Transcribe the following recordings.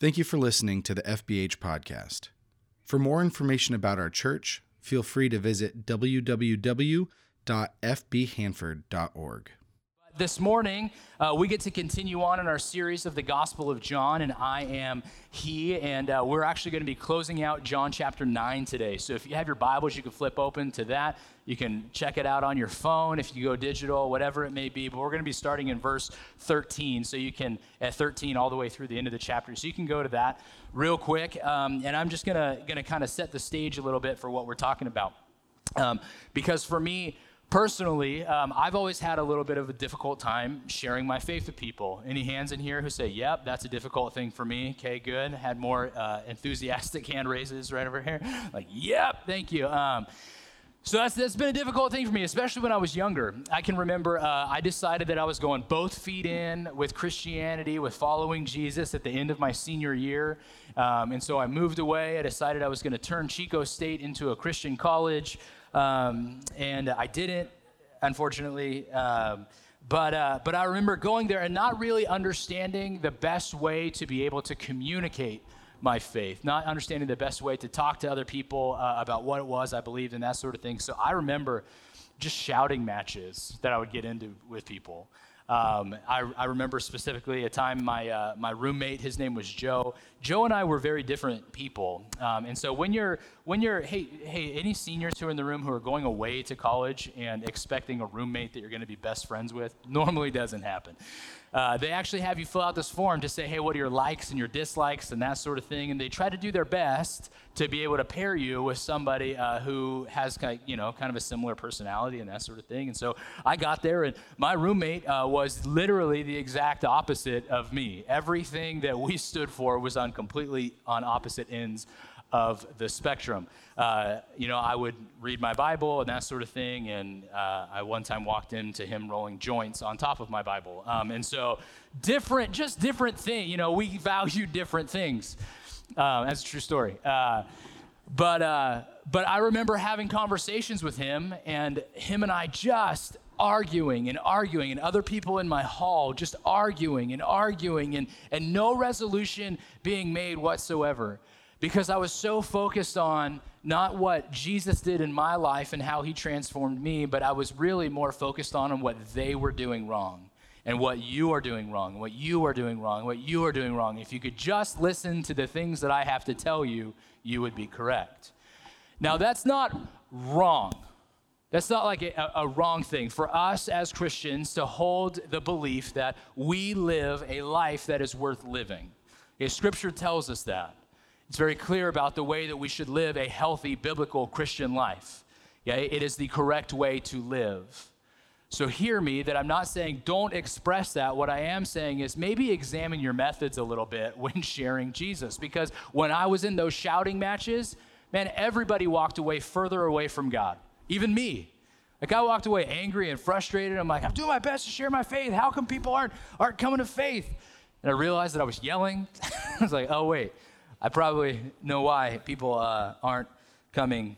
Thank you for listening to the FBH podcast. For more information about our church, feel free to visit www.fbhanford.org. This morning, uh, we get to continue on in our series of the Gospel of John, and I am He. And uh, we're actually going to be closing out John chapter 9 today. So if you have your Bibles, you can flip open to that. You can check it out on your phone if you go digital, whatever it may be. But we're going to be starting in verse 13. So you can, at 13, all the way through the end of the chapter. So you can go to that real quick. Um, and I'm just going to, kind of set the stage a little bit for what we're talking about. Um, because for me, personally, um, I've always had a little bit of a difficult time sharing my faith with people. Any hands in here who say, yep, that's a difficult thing for me? Okay, good. Had more uh, enthusiastic hand raises right over here. Like, yep, thank you. Um, so that's, that's been a difficult thing for me, especially when I was younger. I can remember uh, I decided that I was going both feet in with Christianity, with following Jesus at the end of my senior year. Um, and so I moved away. I decided I was going to turn Chico State into a Christian college. Um, and I didn't, unfortunately. Um, but, uh, but I remember going there and not really understanding the best way to be able to communicate my faith, not understanding the best way to talk to other people uh, about what it was I believed and that sort of thing. So I remember just shouting matches that I would get into with people. Um, I, I, remember specifically a time my, uh, my roommate, his name was Joe. Joe and I were very different people. Um, and so when you're, when you're, hey, hey, any seniors who are in the room who are going away to college and expecting a roommate that you're going to be best friends with, normally doesn't happen. Uh, they actually have you fill out this form to say, hey, what are your likes and your dislikes and that sort of thing. And they try to do their best to be able to pair you with somebody uh, who has, you know, kind of a similar personality and that sort of thing. And so I got there, and my roommate uh, was literally the exact opposite of me. Everything that we stood for was on completely on opposite ends of the spectrum. Uh, you know, I would read my Bible and that sort of thing, and uh, I one time walked into him rolling joints on top of my Bible. Um, and so, different, just different thing. You know, we value different things. Uh, that's a true story. Uh, but uh, but I remember having conversations with him, and him and I just arguing and arguing, and other people in my hall just arguing and arguing, and, and no resolution being made whatsoever because I was so focused on not what Jesus did in my life and how he transformed me, but I was really more focused on what they were doing wrong and what you are doing wrong, what you are doing wrong, what you are doing wrong. If you could just listen to the things that I have to tell you, you would be correct. Now, that's not wrong. That's not like a, a, wrong thing for us as Christians to hold the belief that we live a life that is worth living. Okay, scripture tells us that. It's very clear about the way that we should live a healthy biblical Christian life. Yeah, it is the correct way to live. So hear me that I'm not saying don't express that. What I am saying is maybe examine your methods a little bit when sharing Jesus. Because when I was in those shouting matches, man, everybody walked away further away from God, even me. Like I walked away angry and frustrated. I'm like, I'm doing my best to share my faith. How come people aren't aren't coming to faith? And I realized that I was yelling. I was like, oh wait, I probably know why people uh, aren't coming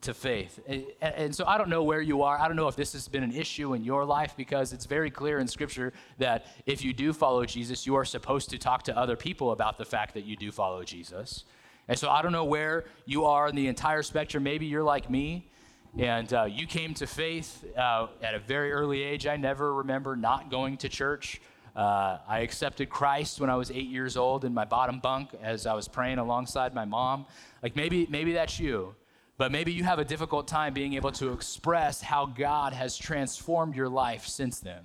to faith. And, and, so I don't know where you are. I don't know if this has been an issue in your life because it's very clear in Scripture that if you do follow Jesus, you are supposed to talk to other people about the fact that you do follow Jesus. And so I don't know where you are in the entire spectrum. Maybe you're like me and uh, you came to faith uh, at a very early age. I never remember not going to church. Uh, I accepted Christ when I was eight years old in my bottom bunk as I was praying alongside my mom. Like maybe, maybe that's you, but maybe you have a difficult time being able to express how God has transformed your life since then.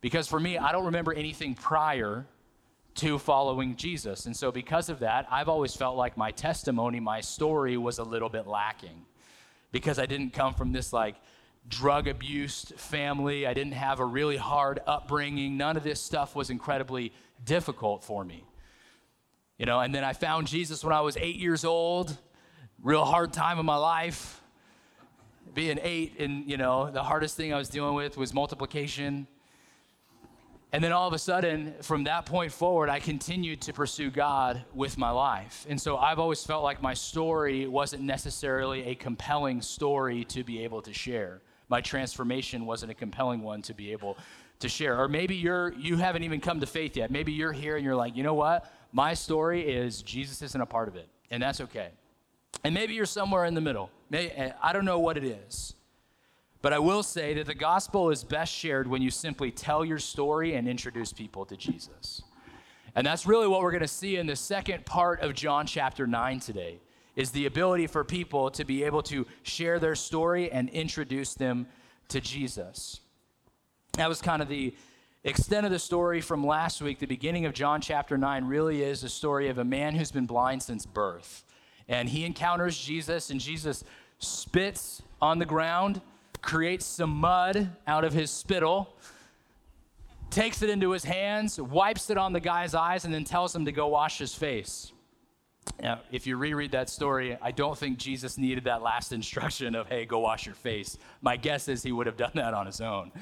Because for me, I don't remember anything prior to following Jesus. And so, because of that, I've always felt like my testimony, my story was a little bit lacking because I didn't come from this like drug abused family. I didn't have a really hard upbringing. None of this stuff was incredibly difficult for me. You know, and then I found Jesus when I was eight years old, real hard time of my life. Being eight, and you know, the hardest thing I was dealing with was multiplication. And then all of a sudden, from that point forward, I continued to pursue God with my life. And so I've always felt like my story wasn't necessarily a compelling story to be able to share my transformation wasn't a compelling one to be able to share. Or maybe you're you haven't even come to faith yet. Maybe you're here and you're like, you know what? My story is Jesus isn't a part of it, and that's okay. And maybe you're somewhere in the middle. Maybe, eh, I don't know what it is. But I will say that the gospel is best shared when you simply tell your story and introduce people to Jesus. And that's really what we're going to see in the second part of John chapter 9 today is the ability for people to be able to share their story and introduce them to Jesus. That was kind of the extent of the story from last week. The beginning of John chapter 9 really is a story of a man who's been blind since birth. And he encounters Jesus, and Jesus spits on the ground, creates some mud out of his spittle, takes it into his hands, wipes it on the guy's eyes, and then tells him to go wash his face. Now, if you reread that story, I don't think Jesus needed that last instruction of, hey, go wash your face. My guess is he would have done that on his own.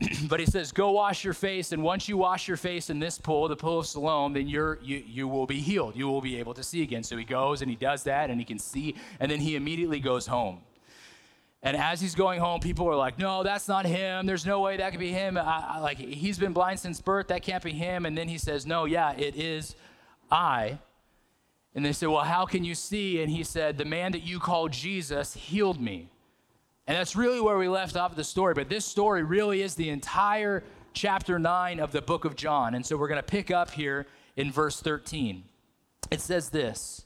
but he says, go wash your face, and once you wash your face in this pool, the pool of Siloam, then you're, you, you will be healed. You will be able to see again. So he goes and he does that, and he can see, and then he immediately goes home. And as he's going home, people are like, no, that's not him. There's no way that could be him. I, I, like, he's been blind since birth. That can't be him. And then he says, no, yeah, it is I. And they said, well, how can you see? And he said, the man that you call Jesus healed me. And that's really where we left off of the story. But this story really is the entire chapter 9 of the book of John. And so we're going to pick up here in verse 13. It says this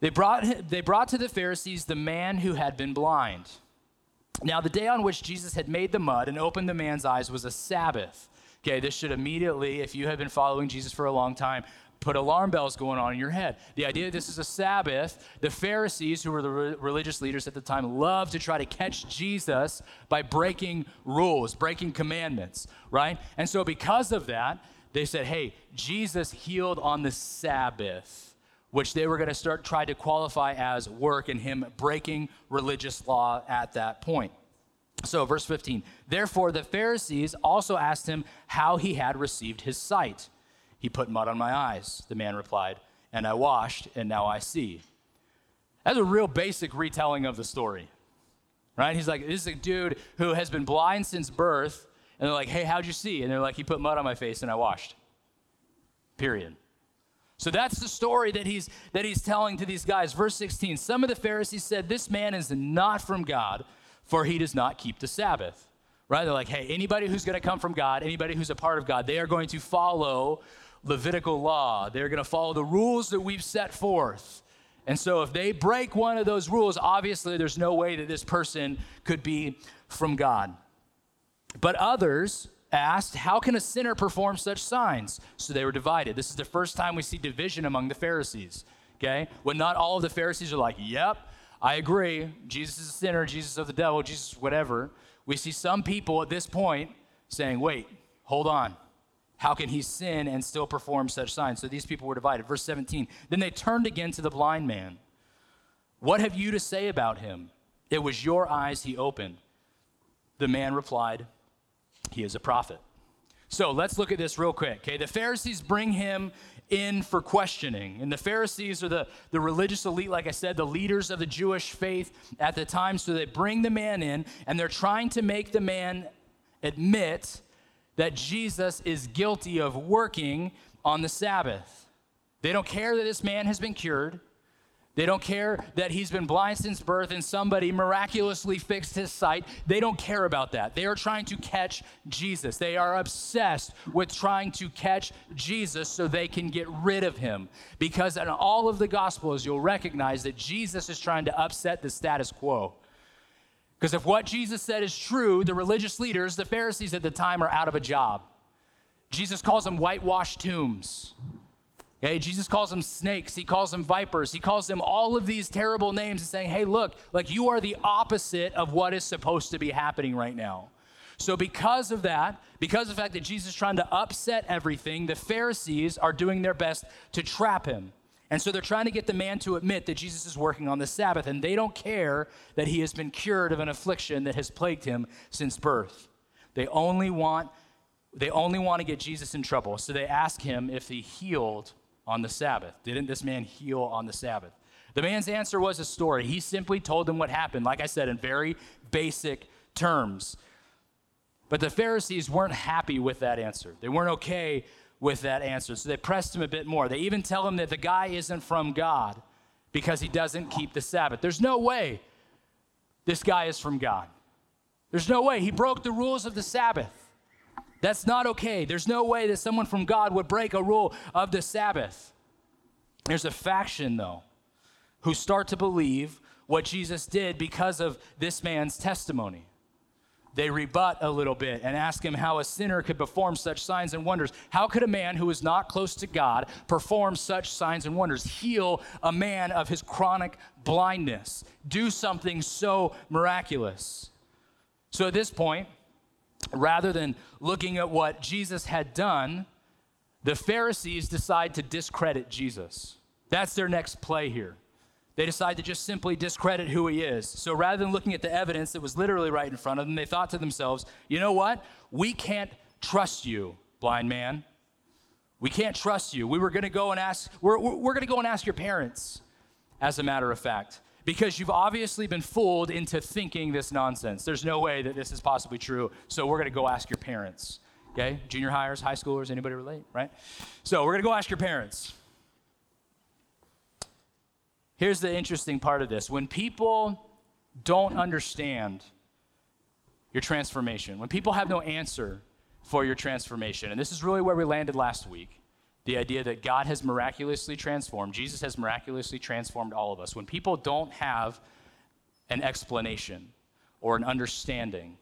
they brought, they brought to the Pharisees the man who had been blind. Now, the day on which Jesus had made the mud and opened the man's eyes was a Sabbath. Okay, this should immediately, if you have been following Jesus for a long time, put alarm bells going on in your head. The idea that this is a Sabbath, the Pharisees, who were the re- religious leaders at the time, loved to try to catch Jesus by breaking rules, breaking commandments, right? And so, because of that, they said, hey, Jesus healed on the Sabbath which they were going to start try to qualify as work and him breaking religious law at that point. So, verse 15, therefore the Pharisees also asked him how he had received his sight. He put mud on my eyes, the man replied, and I washed, and now I see. That's a real basic retelling of the story, right? He's like, this is a dude who has been blind since birth, and they're like, hey, how'd you see? And they're like, he put mud on my face, and I washed. Period. So that's the story that he's that he's telling to these guys. Verse 16. Some of the Pharisees said, "This man is not from God, for he does not keep the Sabbath." Right? They're like, "Hey, anybody who's going to come from God, anybody who's a part of God, they are going to follow Levitical law. They're going to follow the rules that we've set forth." And so if they break one of those rules, obviously there's no way that this person could be from God. But others asked, How can a sinner perform such signs? So they were divided. This is the first time we see division among the Pharisees. Okay? When not all of the Pharisees are like, Yep, I agree. Jesus is a sinner, Jesus of the devil, Jesus whatever. We see some people at this point saying, Wait, hold on. How can he sin and still perform such signs? So these people were divided. Verse 17. Then they turned again to the blind man. What have you to say about him? It was your eyes he opened. The man replied, he is a prophet. So let's look at this real quick. Okay, the Pharisees bring him in for questioning. And the Pharisees are the, the religious elite, like I said, the leaders of the Jewish faith at the time. So they bring the man in and they're trying to make the man admit that Jesus is guilty of working on the Sabbath. They don't care that this man has been cured. They don't care that he's been blind since birth and somebody miraculously fixed his sight. They don't care about that. They are trying to catch Jesus. They are obsessed with trying to catch Jesus so they can get rid of him. Because in all of the Gospels, you'll recognize that Jesus is trying to upset the status quo. Because if what Jesus said is true, the religious leaders, the Pharisees at the time, are out of a job. Jesus calls them whitewashed tombs. Okay, Jesus calls them snakes. He calls them vipers. He calls them all of these terrible names and saying, hey, look, like you are the opposite of what is supposed to be happening right now. So, because of that, because of the fact that Jesus is trying to upset everything, the Pharisees are doing their best to trap him. And so they're trying to get the man to admit that Jesus is working on the Sabbath, and they don't care that he has been cured of an affliction that has plagued him since birth. They only want they only want to get Jesus in trouble. So they ask him if he healed on the Sabbath? Didn't this man heal on the Sabbath? The man's answer was a story. He simply told them what happened, like I said, in very basic terms. But the Pharisees weren't happy with that answer. They weren't okay with that answer. So they pressed him a bit more. They even tell him that the guy isn't from God because he doesn't keep the Sabbath. There's no way this guy is from God. There's no way. He broke the rules of the Sabbath. That's not okay. There's no way that someone from God would break a rule of the Sabbath. There's a faction, though, who start to believe what Jesus did because of this man's testimony. They rebut a little bit and ask him how a sinner could perform such signs and wonders. How could a man who is not close to God perform such signs and wonders? Heal a man of his chronic blindness, do something so miraculous. So at this point, rather than looking at what Jesus had done, the Pharisees decide to discredit Jesus. That's their next play here. They decide to just simply discredit who he is. So rather than looking at the evidence that was literally right in front of them, they thought to themselves, you know what? We can't trust you, blind man. We can't trust you. We were going to go and ask, we're, we're going to go and ask your parents, as a matter of fact, because you've obviously been fooled into thinking this nonsense. There's no way that this is possibly true. So we're going to go ask your parents. Okay? Junior hires, high schoolers, anybody relate, right? So we're going to go ask your parents. Here's the interesting part of this when people don't understand your transformation, when people have no answer for your transformation, and this is really where we landed last week the idea that God has miraculously transformed, Jesus has miraculously transformed all of us. When people don't have an explanation or an understanding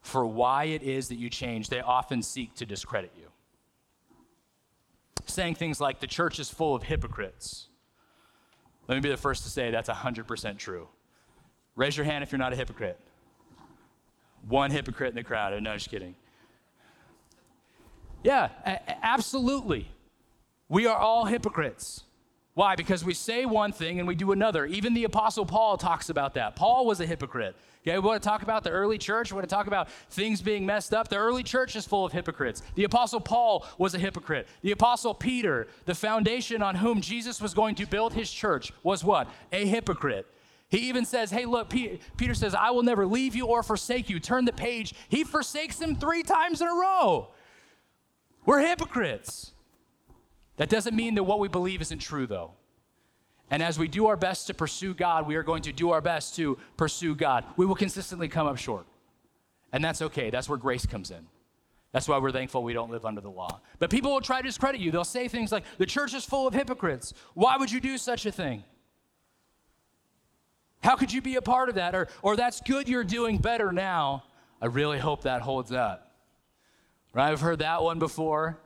for why it is that you change, they often seek to discredit you. Saying things like, the church is full of hypocrites let me be the first to say that's 100% true. Raise your hand if you're not a hypocrite. One hypocrite in the crowd. No, just kidding. Yeah, absolutely. We are all hypocrites. Why? Because we say one thing and we do another. Even the Apostle Paul talks about that. Paul was a hypocrite. Okay, we want to talk about the early church. We want to talk about things being messed up. The early church is full of hypocrites. The Apostle Paul was a hypocrite. The Apostle Peter, the foundation on whom Jesus was going to build his church, was what? A hypocrite. He even says, Hey, look, Peter says, I will never leave you or forsake you. Turn the page. He forsakes him three times in a row. We're hypocrites. That doesn't mean that what we believe isn't true, though. And as we do our best to pursue God, we are going to do our best to pursue God. We will consistently come up short. And that's okay. That's where grace comes in. That's why we're thankful we don't live under the law. But people will try to discredit you. They'll say things like, the church is full of hypocrites. Why would you do such a thing? How could you be a part of that? Or, or that's good, you're doing better now. I really hope that holds up. Right? I've heard that one before.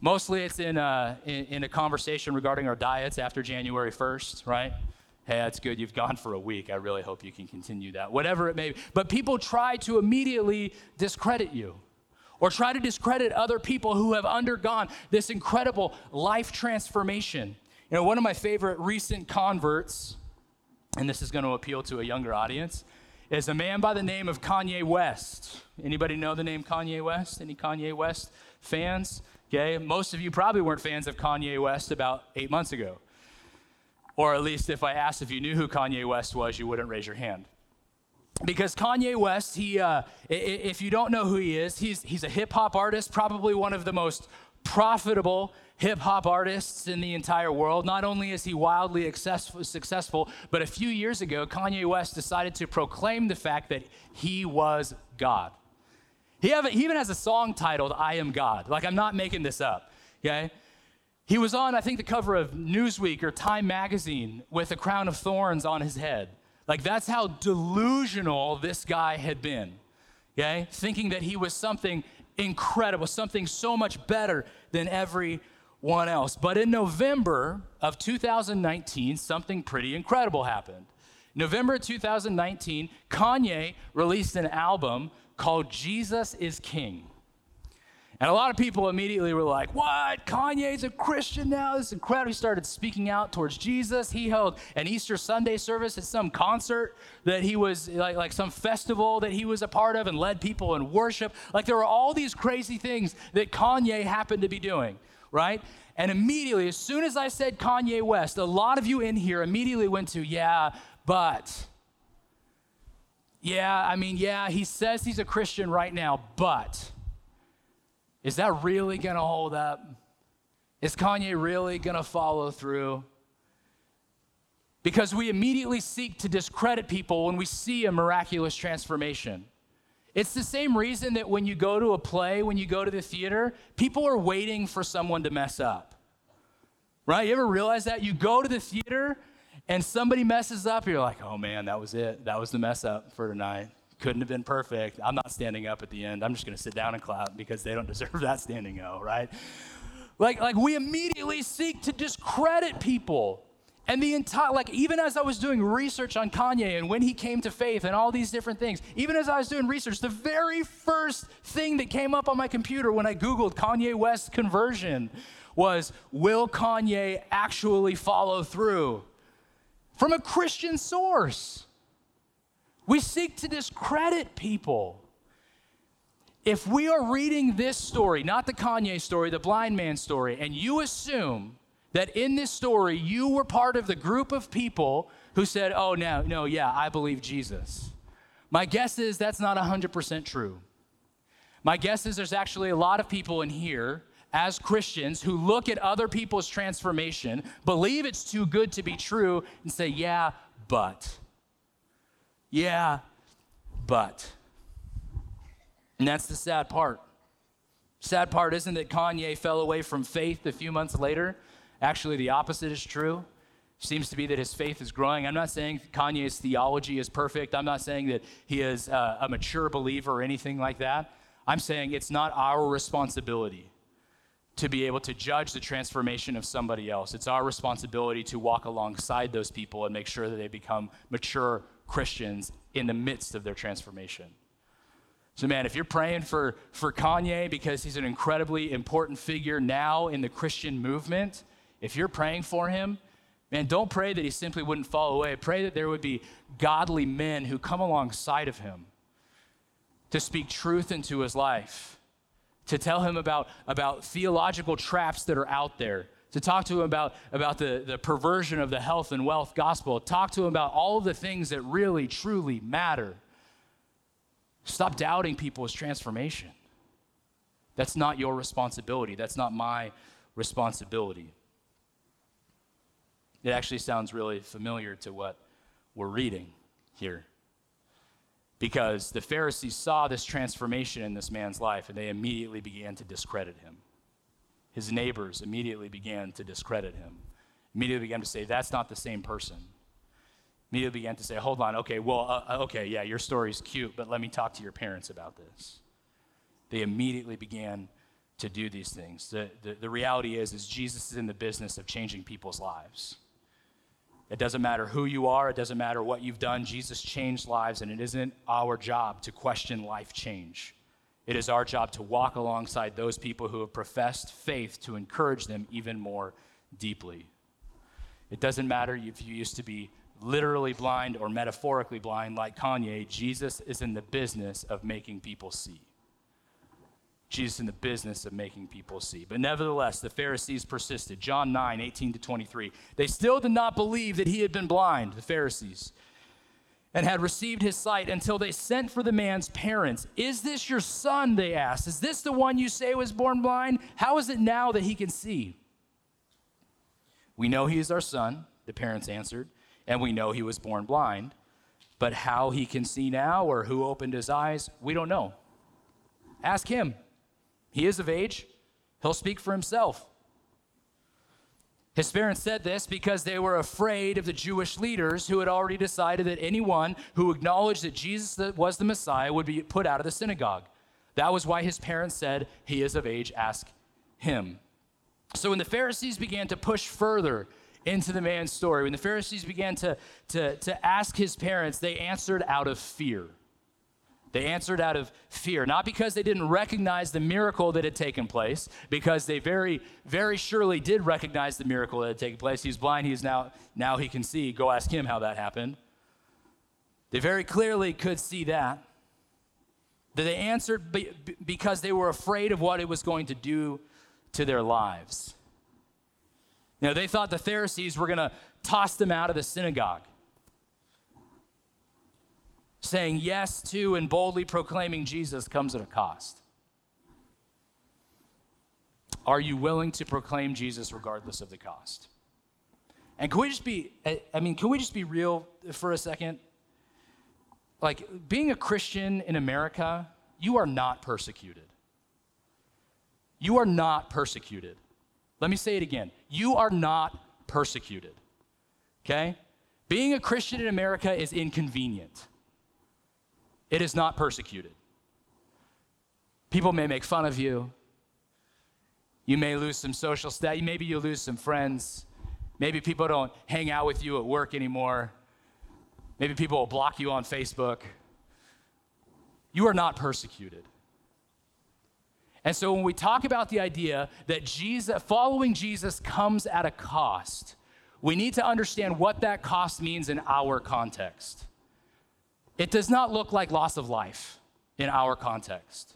Mostly it's in a, in, in a conversation regarding our diets after January 1st, right? Hey, that's good. You've gone for a week. I really hope you can continue that. Whatever it may be. But people try to immediately discredit you or try to discredit other people who have undergone this incredible life transformation. You know, one of my favorite recent converts, and this is going to appeal to a younger audience, is a man by the name of Kanye West. Anybody know the name Kanye West? Any Kanye West fans? Okay, most of you probably weren't fans of Kanye West about eight months ago. Or at least if I asked if you knew who Kanye West was, you wouldn't raise your hand. Because Kanye West, he, uh, if you don't know who he is, he's, he's a hip hop artist, probably one of the most profitable hip hop artists in the entire world. Not only is he wildly successful, but a few years ago, Kanye West decided to proclaim the fact that he was God. He, have, he even has a song titled I Am God. Like, I'm not making this up, okay? He was on, I think, the cover of Newsweek or Time magazine with a crown of thorns on his head. Like, that's how delusional this guy had been, okay? Thinking that he was something incredible, something so much better than everyone else. But in November of 2019, something pretty incredible happened. November 2019, Kanye released an album called Jesus is King. And a lot of people immediately were like, What? Kanye's a Christian now? This is incredible. He started speaking out towards Jesus. He held an Easter Sunday service at some concert that he was, like, like some festival that he was a part of and led people in worship. Like there were all these crazy things that Kanye happened to be doing, right? And immediately, as soon as I said Kanye West, a lot of you in here immediately went to, Yeah, but yeah, I mean, yeah, he says he's a Christian right now, but is that really going to hold up? Is Kanye really going to follow through? Because we immediately seek to discredit people when we see a miraculous transformation. It's the same reason that when you go to a play, when you go to the theater, people are waiting for someone to mess up. Right? You ever realize that? You go to the theater and somebody messes up, you're like, oh man, that was it. That was the mess up for tonight. Couldn't have been perfect. I'm not standing up at the end. I'm just going to sit down and clap because they don't deserve that standing O, right? Like, like we immediately seek to discredit people. And the entire, like, even as I was doing research on Kanye and when he came to faith and all these different things, even as I was doing research, the very first thing that came up on my computer when I Googled Kanye West conversion was Will Kanye actually follow through? From a Christian source. We seek to discredit people. If we are reading this story, not the Kanye story, the blind man story, and you assume that in this story you were part of the group of people who said, oh, no, no, yeah, I believe Jesus. My guess is that's not 100% true. My guess is there's actually a lot of people in here as Christians who look at other people's transformation, believe it's too good to be true, and say, yeah, but. Yeah, but. And that's the sad part. Sad part isn't that Kanye fell away from faith a few months later. Actually, the opposite is true. Seems to be that his faith is growing. I'm not saying Kanye's theology is perfect. I'm not saying that he is a, a mature believer or anything like that. I'm saying it's not our responsibility to be able to judge the transformation of somebody else. It's our responsibility to walk alongside those people and make sure that they become mature Christians in the midst of their transformation. So, man, if you're praying for, for Kanye because he's an incredibly important figure now in the Christian movement, if you're praying for him, man, don't pray that he simply wouldn't fall away. Pray that there would be godly men who come alongside of him to speak truth into his life, to tell him about, about theological traps that are out there, to talk to him about, about the, the perversion of the health and wealth gospel, talk to him about all the things that really, truly matter. Stop doubting people's transformation. That's not your responsibility. That's not my responsibility. It actually sounds really familiar to what we're reading here. Because the Pharisees saw this transformation in this man's life and they immediately began to discredit him. His neighbors immediately began to discredit him, immediately began to say, That's not the same person immediately began to say, hold on, okay, well, uh, uh, okay, yeah, your story's cute, but let me talk to your parents about this. They immediately began to do these things. The, the, the reality is, is Jesus is in the business of changing people's lives. It doesn't matter who you are, it doesn't matter what you've done. Jesus changed lives, and it isn't our job to question life change. It is our job to walk alongside those people who have professed faith to encourage them even more deeply. It doesn't matter if you used to be literally blind or metaphorically blind like Kanye, Jesus is in the business of making people see. Jesus in the business of making people see. But nevertheless, the Pharisees persisted. John 9, 18 to 23. They still did not believe that he had been blind, the Pharisees, and had received his sight until they sent for the man's parents. Is this your son? They asked. Is this the one you say was born blind? How is it now that he can see? We know he is our son, the parents answered and we know he was born blind. But how he can see now or who opened his eyes, we don't know. Ask him. He is of age, he'll speak for himself. His parents said this because they were afraid of the Jewish leaders who had already decided that anyone who acknowledged that Jesus was the Messiah would be put out of the synagogue. That was why his parents said, He is of age, ask him. So when the Pharisees began to push further into the man's story. When the Pharisees began to, to, to ask his parents, they answered out of fear. They answered out of fear, not because they didn't recognize the miracle that had taken place, because they very, very surely did recognize the miracle that had taken place. He's blind, he's now, now he can see. Go ask him how that happened. They very clearly could see that. That they answered because they were afraid of what it was going to do to their lives. You they thought the Pharisees were going to toss them out of the synagogue. Saying yes to and boldly proclaiming Jesus comes at a cost. Are you willing to proclaim Jesus regardless of the cost? And can we just be, I mean, can we just be real for a second? Like, being a Christian in America, you are not persecuted. You are not persecuted. Let me say it again. You are not persecuted. Okay? Being a Christian in America is inconvenient. It is not persecuted. People may make fun of you. You may lose some social status. Maybe you lose some friends. Maybe people don't hang out with you at work anymore. Maybe people will block you on Facebook. You are not persecuted. And so when we talk about the idea that Jesus following Jesus comes at a cost, we need to understand what that cost means in our context. It does not look like loss of life in our context.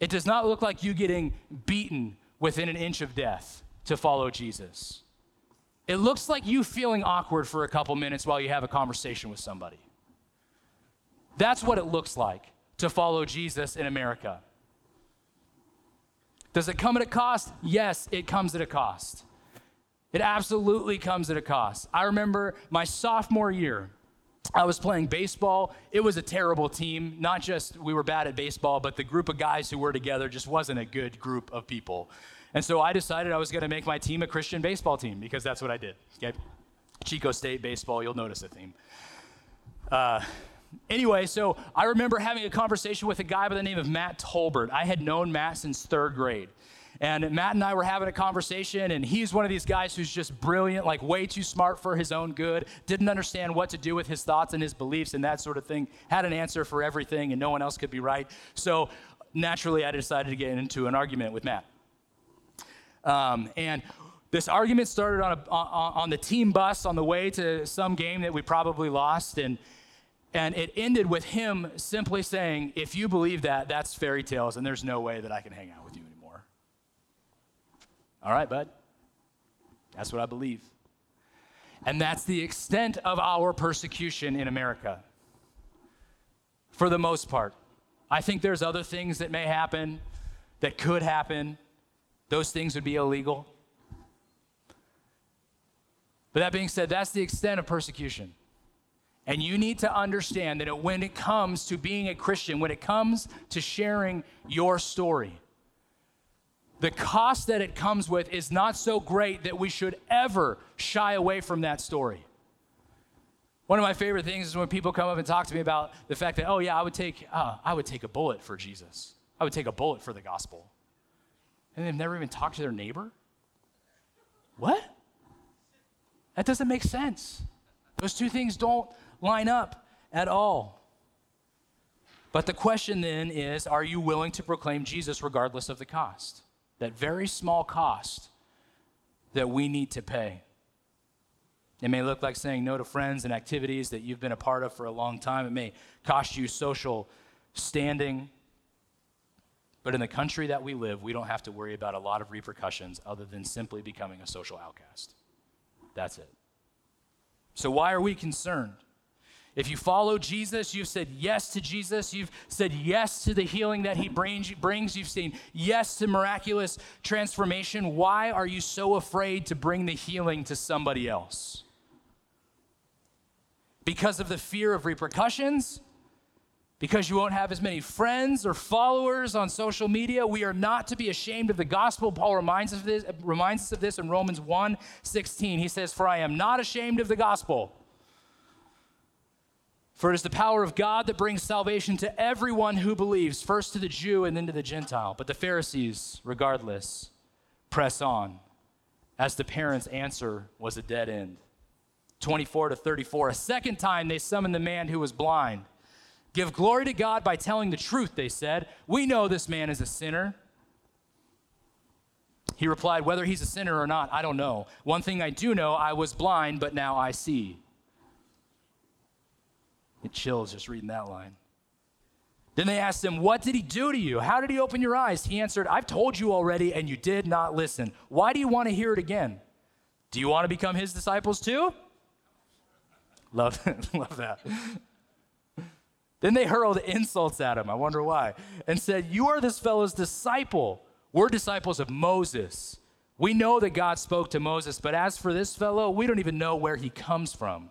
It does not look like you getting beaten within an inch of death to follow Jesus. It looks like you feeling awkward for a couple minutes while you have a conversation with somebody. That's what it looks like to follow Jesus in America. Does it come at a cost? Yes, it comes at a cost. It absolutely comes at a cost. I remember my sophomore year, I was playing baseball. It was a terrible team. Not just we were bad at baseball, but the group of guys who were together just wasn't a good group of people. And so I decided I was going to make my team a Christian baseball team because that's what I did. Okay? Chico State baseball, you'll notice a theme. Uh, anyway, so I remember having a conversation with a guy by the name of Matt Tolbert. I had known Matt since third grade. And Matt and I were having a conversation, and he's one of these guys who's just brilliant, like way too smart for his own good, didn't understand what to do with his thoughts and his beliefs and that sort of thing, had an answer for everything, and no one else could be right. So naturally, I decided to get into an argument with Matt. Um, and this argument started on, a, on, on the team bus on the way to some game that we probably lost, and and it ended with him simply saying, If you believe that, that's fairy tales, and there's no way that I can hang out with you. All right, bud. That's what I believe. And that's the extent of our persecution in America. For the most part. I think there's other things that may happen, that could happen. Those things would be illegal. But that being said, that's the extent of persecution. And you need to understand that when it comes to being a Christian, when it comes to sharing your story, the cost that it comes with is not so great that we should ever shy away from that story. One of my favorite things is when people come up and talk to me about the fact that, oh yeah, I would take, uh, I would take a bullet for Jesus. I would take a bullet for the gospel. And they've never even talked to their neighbor? What? That doesn't make sense. Those two things don't line up at all. But the question then is are you willing to proclaim Jesus regardless of the cost? That very small cost that we need to pay. It may look like saying no to friends and activities that you've been a part of for a long time. It may cost you social standing. But in the country that we live, we don't have to worry about a lot of repercussions other than simply becoming a social outcast. That's it. So, why are we concerned? If you follow Jesus, you've said yes to Jesus, you've said yes to the healing that he brings, you've seen yes to miraculous transformation. Why are you so afraid to bring the healing to somebody else? Because of the fear of repercussions? Because you won't have as many friends or followers on social media, we are not to be ashamed of the gospel. Paul reminds us of this, reminds us of this in Romans 1 16. He says, For I am not ashamed of the gospel for it is the power of God that brings salvation to everyone who believes, first to the Jew and then to the Gentile. But the Pharisees, regardless, press on, as the parents' answer was a dead end. 24 to 34. A second time they summoned the man who was blind. Give glory to God by telling the truth, they said. We know this man is a sinner. He replied, Whether he's a sinner or not, I don't know. One thing I do know I was blind, but now I see. It chills just reading that line. Then they asked him, What did he do to you? How did he open your eyes? He answered, I've told you already, and you did not listen. Why do you want to hear it again? Do you want to become his disciples too? Love, love that. Then they hurled insults at him. I wonder why. And said, You are this fellow's disciple. We're disciples of Moses. We know that God spoke to Moses, but as for this fellow, we don't even know where he comes from.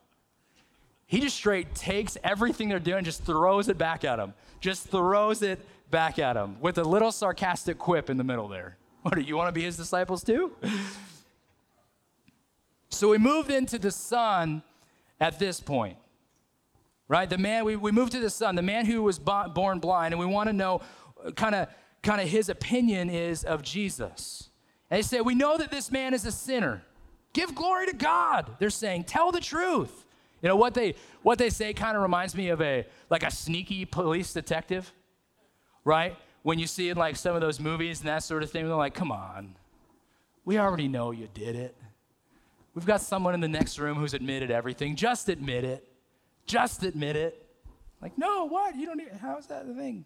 He just straight takes everything they're doing, just throws it back at them. Just throws it back at them with a little sarcastic quip in the middle there. What do you want to be his disciples too? So we moved into the son at this point, right? The man, we, we moved to the son, the man who was born blind, and we want to know kind of kind of his opinion is of Jesus. And they say, We know that this man is a sinner. Give glory to God. They're saying, Tell the truth. You know, what they, what they say kind of reminds me of a, like a sneaky police detective, right? When you see in like some of those movies and that sort of thing, they're like, come on, we already know you did it. We've got someone in the next room who's admitted everything. Just admit it. Just admit it. Like, no, what? You don't need, how is that the thing?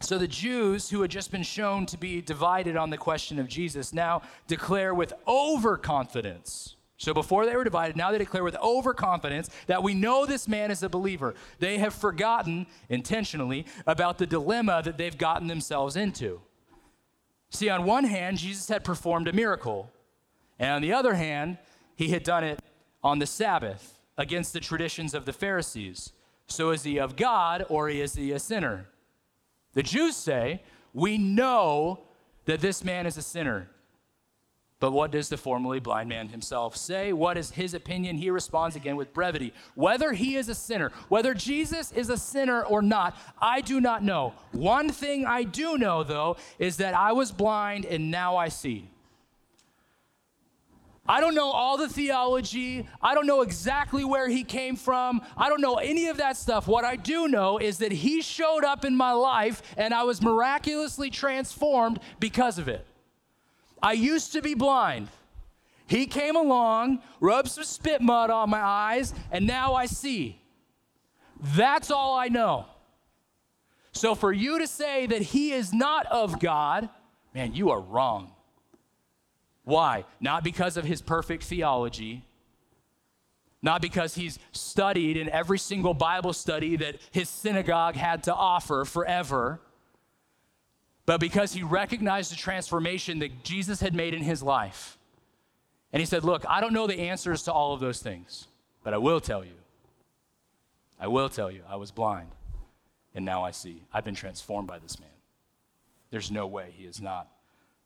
So the Jews who had just been shown to be divided on the question of Jesus now declare with overconfidence. So before they were divided, now they declare with overconfidence that we know this man is a believer. They have forgotten intentionally about the dilemma that they've gotten themselves into. See, on one hand, Jesus had performed a miracle, and on the other hand, he had done it on the Sabbath against the traditions of the Pharisees. So is he of God or is he a sinner? The Jews say, We know that this man is a sinner. But what does the formerly blind man himself say? What is his opinion? He responds again with brevity. Whether he is a sinner, whether Jesus is a sinner or not, I do not know. One thing I do know, though, is that I was blind and now I see. I don't know all the theology. I don't know exactly where he came from. I don't know any of that stuff. What I do know is that he showed up in my life and I was miraculously transformed because of it. I used to be blind. He came along, rubbed some spit mud on my eyes, and now I see. That's all I know. So for you to say that he is not of God, man, you are wrong. Why? Not because of his perfect theology, not because he's studied in every single Bible study that his synagogue had to offer forever but because he recognized the transformation that Jesus had made in his life. And he said, Look, I don't know the answers to all of those things, but I will tell you. I will tell you, I was blind, and now I see. I've been transformed by this man. There's no way he is not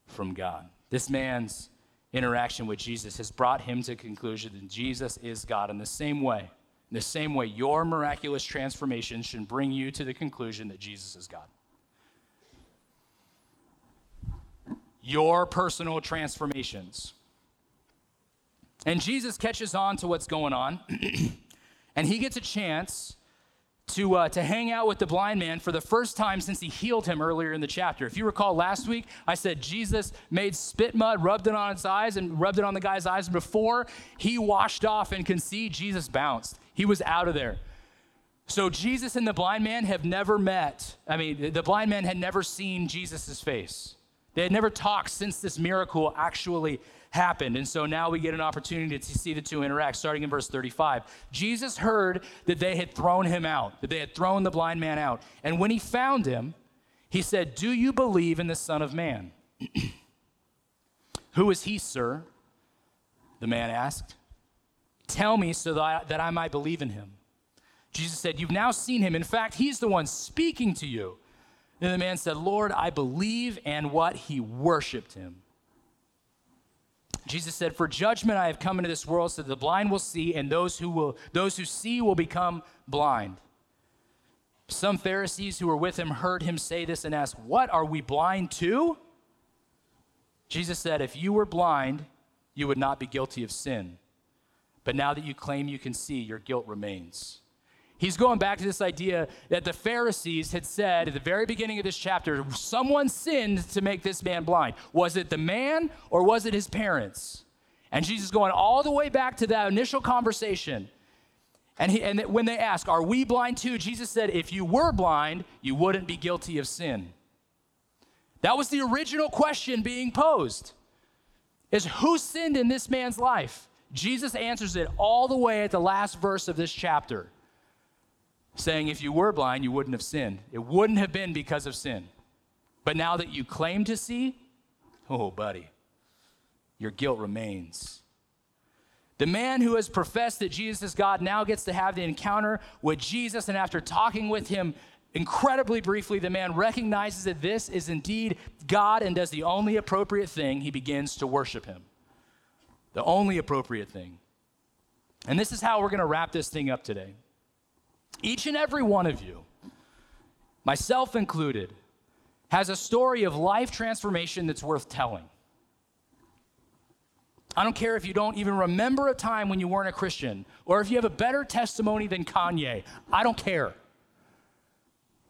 from God. This man's interaction with Jesus has brought him to the conclusion that Jesus is God in the same way. In the same way, your miraculous transformation should bring you to the conclusion that Jesus is God. Your personal transformations. And Jesus catches on to what's going on, and he gets a chance to, uh, to hang out with the blind man for the first time since he healed him earlier in the chapter. If you recall last week, I said Jesus made spit mud, rubbed it on his eyes, and rubbed it on the guy's eyes. And Before he washed off and can see, Jesus bounced. He was out of there. So Jesus and the blind man have never met. I mean, the blind man had never seen Jesus' face. They had never talked since this miracle actually happened. And so now we get an opportunity to see the two interact, starting in verse 35. Jesus heard that they had thrown him out, that they had thrown the blind man out. And when he found him, he said, Do you believe in the Son of Man? Who is he, sir? The man asked. Tell me so that I, that I might believe in him. Jesus said, You've now seen him. In fact, he's the one speaking to you. Then the man said, Lord, I believe, and what? He worshiped him. Jesus said, For judgment I have come into this world so that the blind will see, and those who, will, those who see will become blind. Some Pharisees who were with him heard him say this and asked, What, are we blind to? Jesus said, If you were blind, you would not be guilty of sin. But now that you claim you can see, your guilt remains. He's going back to this idea that the Pharisees had said at the very beginning of this chapter someone sinned to make this man blind. Was it the man or was it his parents? And Jesus is going all the way back to that initial conversation. And, he, and when they ask, Are we blind too? Jesus said, If you were blind, you wouldn't be guilty of sin. That was the original question being posed. Is who sinned in this man's life? Jesus answers it all the way at the last verse of this chapter saying, If you were blind, you wouldn't have sinned. It wouldn't have been because of sin. But now that you claim to see, oh, buddy, your guilt remains. The man who has professed that Jesus is God now gets to have the encounter with Jesus, and after talking with him incredibly briefly, the man recognizes that this is indeed God and does the only appropriate thing. He begins to worship him. The only appropriate thing. And this is how we're going to wrap this thing up today. Each and every one of you, myself included, has a story of life transformation that's worth telling. I don't care if you don't even remember a time when you weren't a Christian or if you have a better testimony than Kanye. I don't care.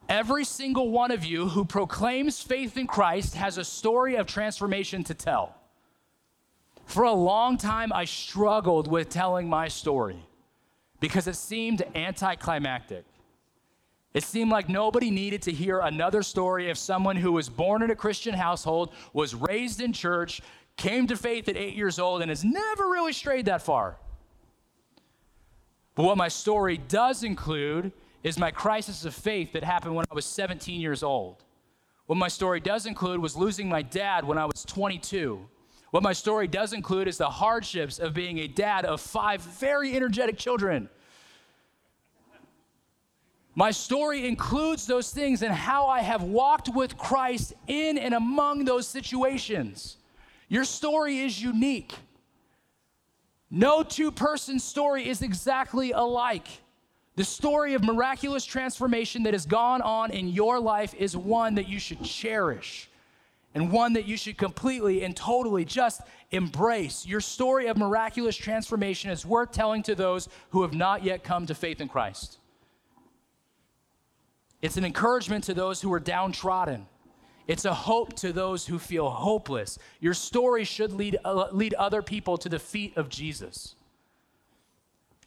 Every single one of you who proclaims faith in Christ has a story of transformation to tell. For a long time, I struggled with telling my story because it seemed anticlimactic. It seemed like nobody needed to hear another story of someone who was born in a Christian household, was raised in church, came to faith at eight years old, and has never really strayed that far. But what my story does include is my crisis of faith that happened when I was 17 years old. What my story does include was losing my dad when I was 22. What my story does include is the hardships of being a dad of five very energetic children. My story includes those things and how I have walked with Christ in and among those situations. Your story is unique. No two person story is exactly alike. The story of miraculous transformation that has gone on in your life is one that you should cherish and one that you should completely and totally just embrace. Your story of miraculous transformation is worth telling to those who have not yet come to faith in Christ. It's an encouragement to those who are downtrodden. It's a hope to those who feel hopeless. Your story should lead, uh, lead other people to the feet of Jesus.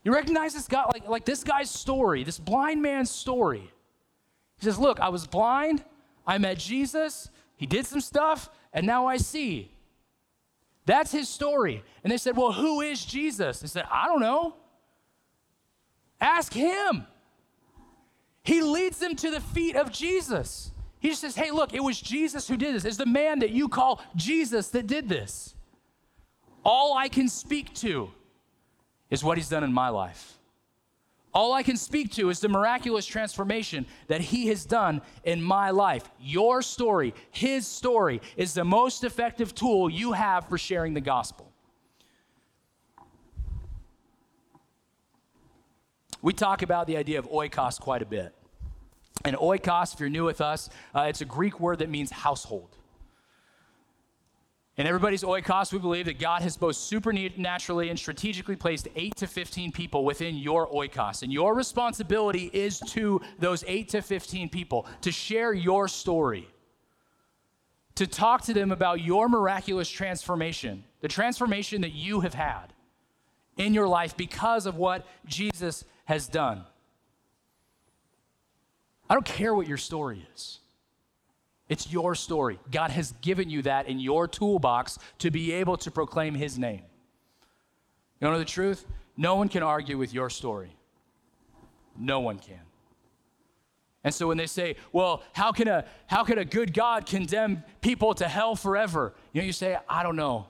You recognize this guy, like, like this guy's story, this blind man's story. He says, Look, I was blind, I met Jesus, he did some stuff, and now I see. That's his story. And they said, Well, who is Jesus? He said, I don't know. Ask him. He leads them to the feet of Jesus. He just says, Hey, look, it was Jesus who did this. It's the man that you call Jesus that did this. All I can speak to is what he's done in my life. All I can speak to is the miraculous transformation that He has done in my life. Your story, His story, is the most effective tool you have for sharing the gospel. We talk about the idea of oikos quite a bit. And oikos, if you're new with us, uh, it's a Greek word that means household. In everybody's oikos, we believe that God has both supernaturally and strategically placed 8 to 15 people within your oikos. And your responsibility is to those 8 to 15 people to share your story, to talk to them about your miraculous transformation, the transformation that you have had in your life because of what Jesus has done. I don't care what your story is. It's your story. God has given you that in your toolbox to be able to proclaim His name. You know the truth? No one can argue with your story. No one can. And so when they say, well, how can a, how can a good God condemn people to hell forever? You know, you say, I don't know.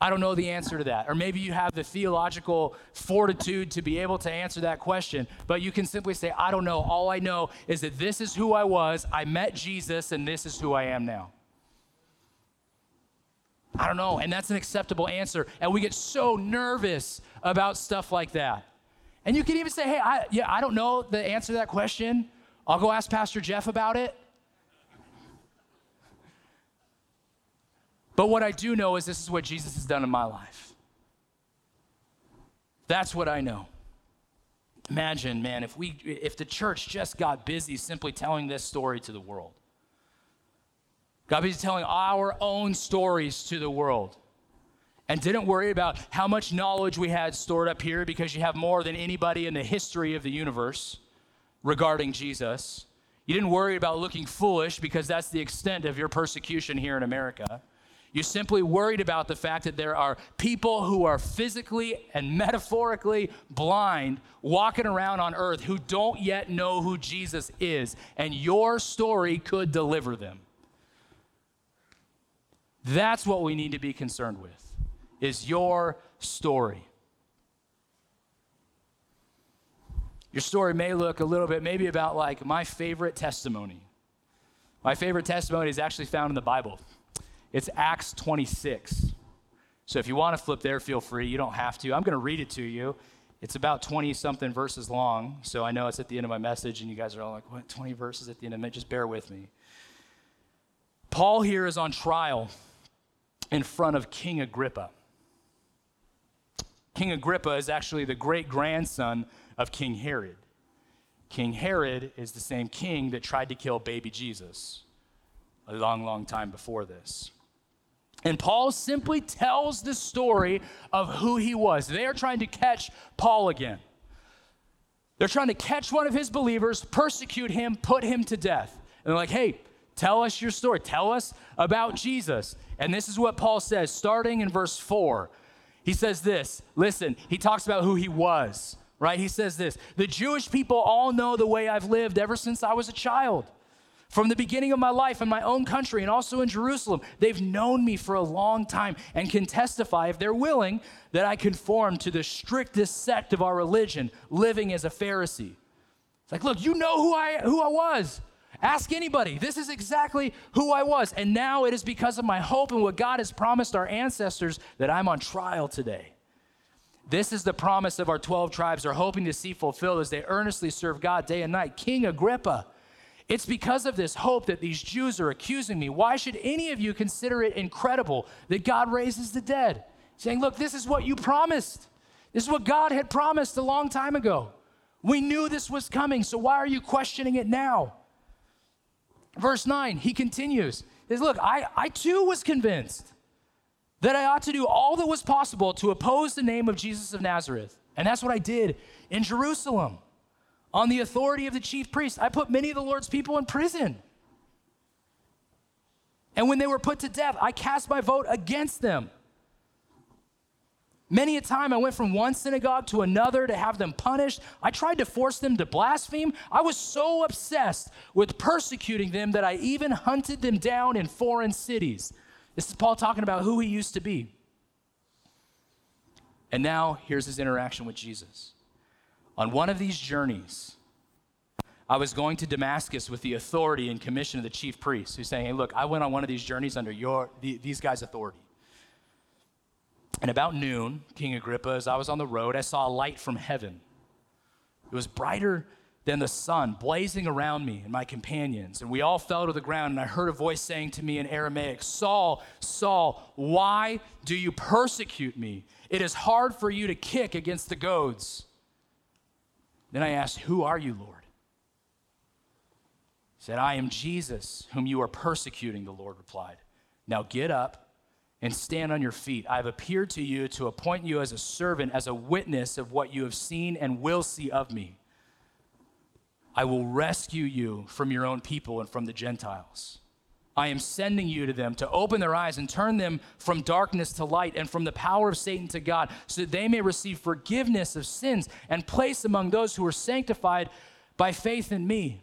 I don't know the answer to that. Or maybe you have the theological fortitude to be able to answer that question, but you can simply say, I don't know. All I know is that this is who I was. I met Jesus, and this is who I am now. I don't know. And that's an acceptable answer. And we get so nervous about stuff like that. And you can even say, hey, I, yeah, I don't know the answer to that question. I'll go ask Pastor Jeff about it. But what I do know is this is what Jesus has done in my life. That's what I know. Imagine, man, if we if the church just got busy simply telling this story to the world. God busy telling our own stories to the world. And didn't worry about how much knowledge we had stored up here because you have more than anybody in the history of the universe regarding Jesus. You didn't worry about looking foolish because that's the extent of your persecution here in America. You simply worried about the fact that there are people who are physically and metaphorically blind walking around on earth who don't yet know who Jesus is, and your story could deliver them. That's what we need to be concerned with. Is your story. Your story may look a little bit maybe about like my favorite testimony. My favorite testimony is actually found in the Bible. It's Acts 26. So if you want to flip there, feel free. You don't have to. I'm going to read it to you. It's about 20 something verses long. So I know it's at the end of my message, and you guys are all like, what, 20 verses at the end of it? Just bear with me. Paul here is on trial in front of King Agrippa. King Agrippa is actually the great grandson of King Herod. King Herod is the same king that tried to kill baby Jesus a long, long time before this. And Paul simply tells the story of who he was. They are trying to catch Paul again. They're trying to catch one of his believers, persecute him, put him to death. And they're like, hey, tell us your story. Tell us about Jesus. And this is what Paul says, starting in verse 4. He says this listen, he talks about who he was, right? He says this The Jewish people all know the way I've lived ever since I was a child. From the beginning of my life in my own country and also in Jerusalem, they've known me for a long time and can testify, if they're willing, that I conform to the strictest sect of our religion, living as a Pharisee. It's like, look, you know who I, who I was. Ask anybody. This is exactly who I was. And now it is because of my hope and what God has promised our ancestors that I'm on trial today. This is the promise of our 12 tribes are hoping to see fulfilled as they earnestly serve God day and night. King Agrippa, it's because of this hope that these Jews are accusing me. Why should any of you consider it incredible that God raises the dead? Saying, look, this is what you promised. This is what God had promised a long time ago. We knew this was coming, so why are you questioning it now? Verse 9, he continues. He says, Look, I, I too was convinced that I ought to do all that was possible to oppose the name of Jesus of Nazareth. And that's what I did in Jerusalem on the authority of the chief priest. I put many of the Lord's people in prison. And when they were put to death, I cast my vote against them. Many a time I went from one synagogue to another to have them punished. I tried to force them to blaspheme. I was so obsessed with persecuting them that I even hunted them down in foreign cities. This is Paul talking about who he used to be. And now here's his interaction with Jesus. On one of these journeys, I was going to Damascus with the authority and commission of the chief priest, who's saying, Hey, look, I went on one of these journeys under your, the, these guys' authority. And about noon, King Agrippa, as I was on the road, I saw a light from heaven. It was brighter than the sun, blazing around me and my companions. And we all fell to the ground, and I heard a voice saying to me in Aramaic, Saul, Saul, why do you persecute me? It is hard for you to kick against the goads. Then I asked, Who are you, Lord? He said, I am Jesus, whom you are persecuting, the Lord replied. Now get up and stand on your feet. I have appeared to you to appoint you as a servant, as a witness of what you have seen and will see of me. I will rescue you from your own people and from the Gentiles. I am sending you to them to open their eyes and turn them from darkness to light and from the power of Satan to God, so that they may receive forgiveness of sins and place among those who are sanctified by faith in me.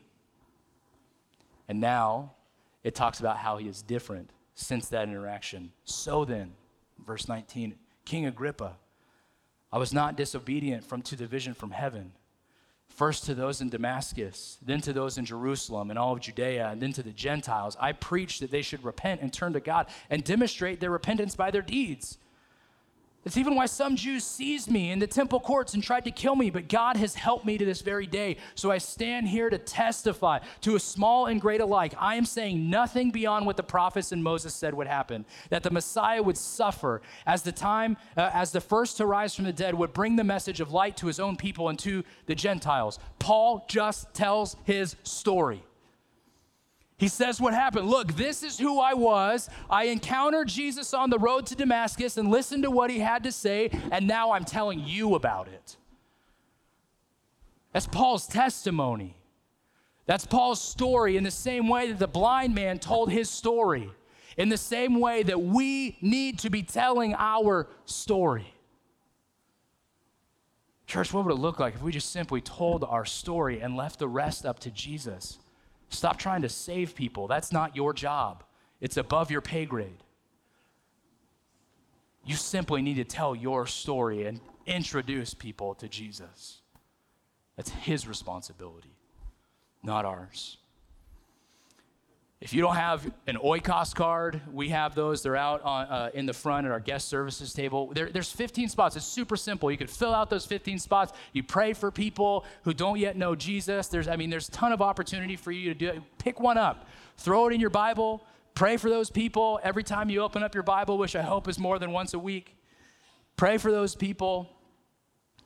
And now it talks about how he is different since that interaction. So then, verse 19, King Agrippa, I was not disobedient from to the vision from heaven first to those in Damascus, then to those in Jerusalem and all of Judea, and then to the Gentiles. I preached that they should repent and turn to God and demonstrate their repentance by their deeds. That's even why some Jews seized me in the temple courts and tried to kill me, but God has helped me to this very day. So I stand here to testify to a small and great alike. I am saying nothing beyond what the prophets and Moses said would happen that the Messiah would suffer as the time, uh, as the first to rise from the dead, would bring the message of light to his own people and to the Gentiles. Paul just tells his story. He says what happened. Look, this is who I was. I encountered Jesus on the road to Damascus and listened to what he had to say, and now I'm telling you about it. That's Paul's testimony. That's Paul's story in the same way that the blind man told his story, in the same way that we need to be telling our story. Church, what would it look like if we just simply told our story and left the rest up to Jesus? Stop trying to save people. That's not your job, it's above your pay grade. You simply need to tell your story and introduce people to Jesus. That's his responsibility, not ours. If you don't have an Oikos card, we have those. They're out on, uh, in the front at our guest services table. There, there's 15 spots. It's super simple. You could fill out those 15 spots. You pray for people who don't yet know Jesus. There's, I mean, there's a ton of opportunity for you to do it. Pick one up, throw it in your Bible, pray for those people every time you open up your Bible, which I hope is more than once a week. Pray for those people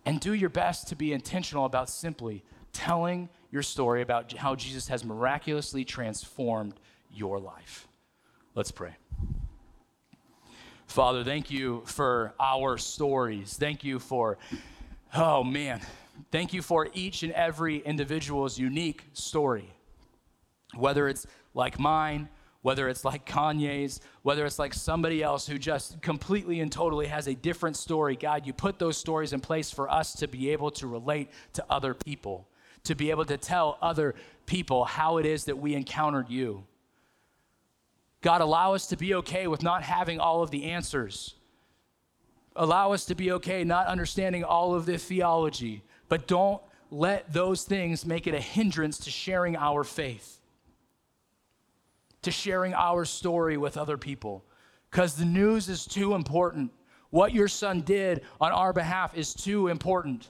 and do your best to be intentional about simply telling your story about how Jesus has miraculously transformed your life. Let's pray. Father, thank you for our stories. Thank you for, oh man, thank you for each and every individual's unique story. Whether it's like mine, whether it's like Kanye's, whether it's like somebody else who just completely and totally has a different story, God, you put those stories in place for us to be able to relate to other people, to be able to tell other people how it is that we encountered you. God, allow us to be okay with not having all of the answers. Allow us to be okay not understanding all of the theology, but don't let those things make it a hindrance to sharing our faith, to sharing our story with other people. Because the news is too important. What your son did on our behalf is too important.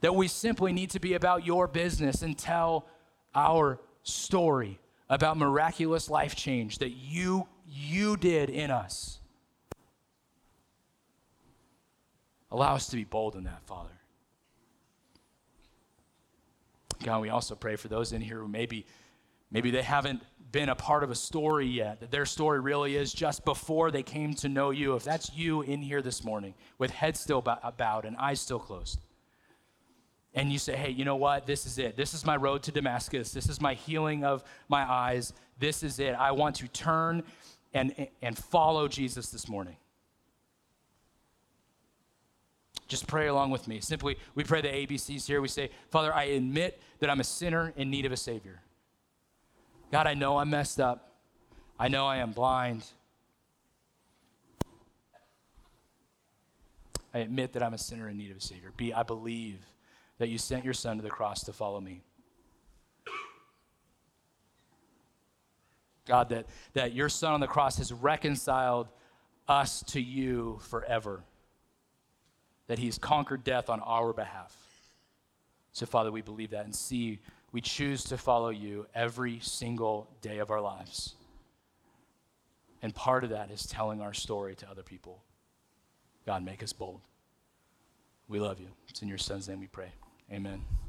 That we simply need to be about your business and tell our story about miraculous life change that you you did in us. Allow us to be bold in that, Father. God, we also pray for those in here who maybe maybe they haven't been a part of a story yet, that their story really is just before they came to know you. If that's you in here this morning with head still bowed and eyes still closed, and you say, hey, you know what? This is it. This is my road to Damascus. This is my healing of my eyes. This is it. I want to turn and, and follow Jesus this morning. Just pray along with me. Simply, we pray the ABCs here. We say, Father, I admit that I'm a sinner in need of a Savior. God, I know I'm messed up. I know I am blind. I admit that I'm a sinner in need of a Savior. B, I believe that you sent your son to the cross to follow me. God, that, that your son on the cross has reconciled us to you forever, that he's conquered death on our behalf. So, Father, we believe that and see we choose to follow you every single day of our lives. And part of that is telling our story to other people. God, make us bold. We love you. It's in your son's name we pray. Amen.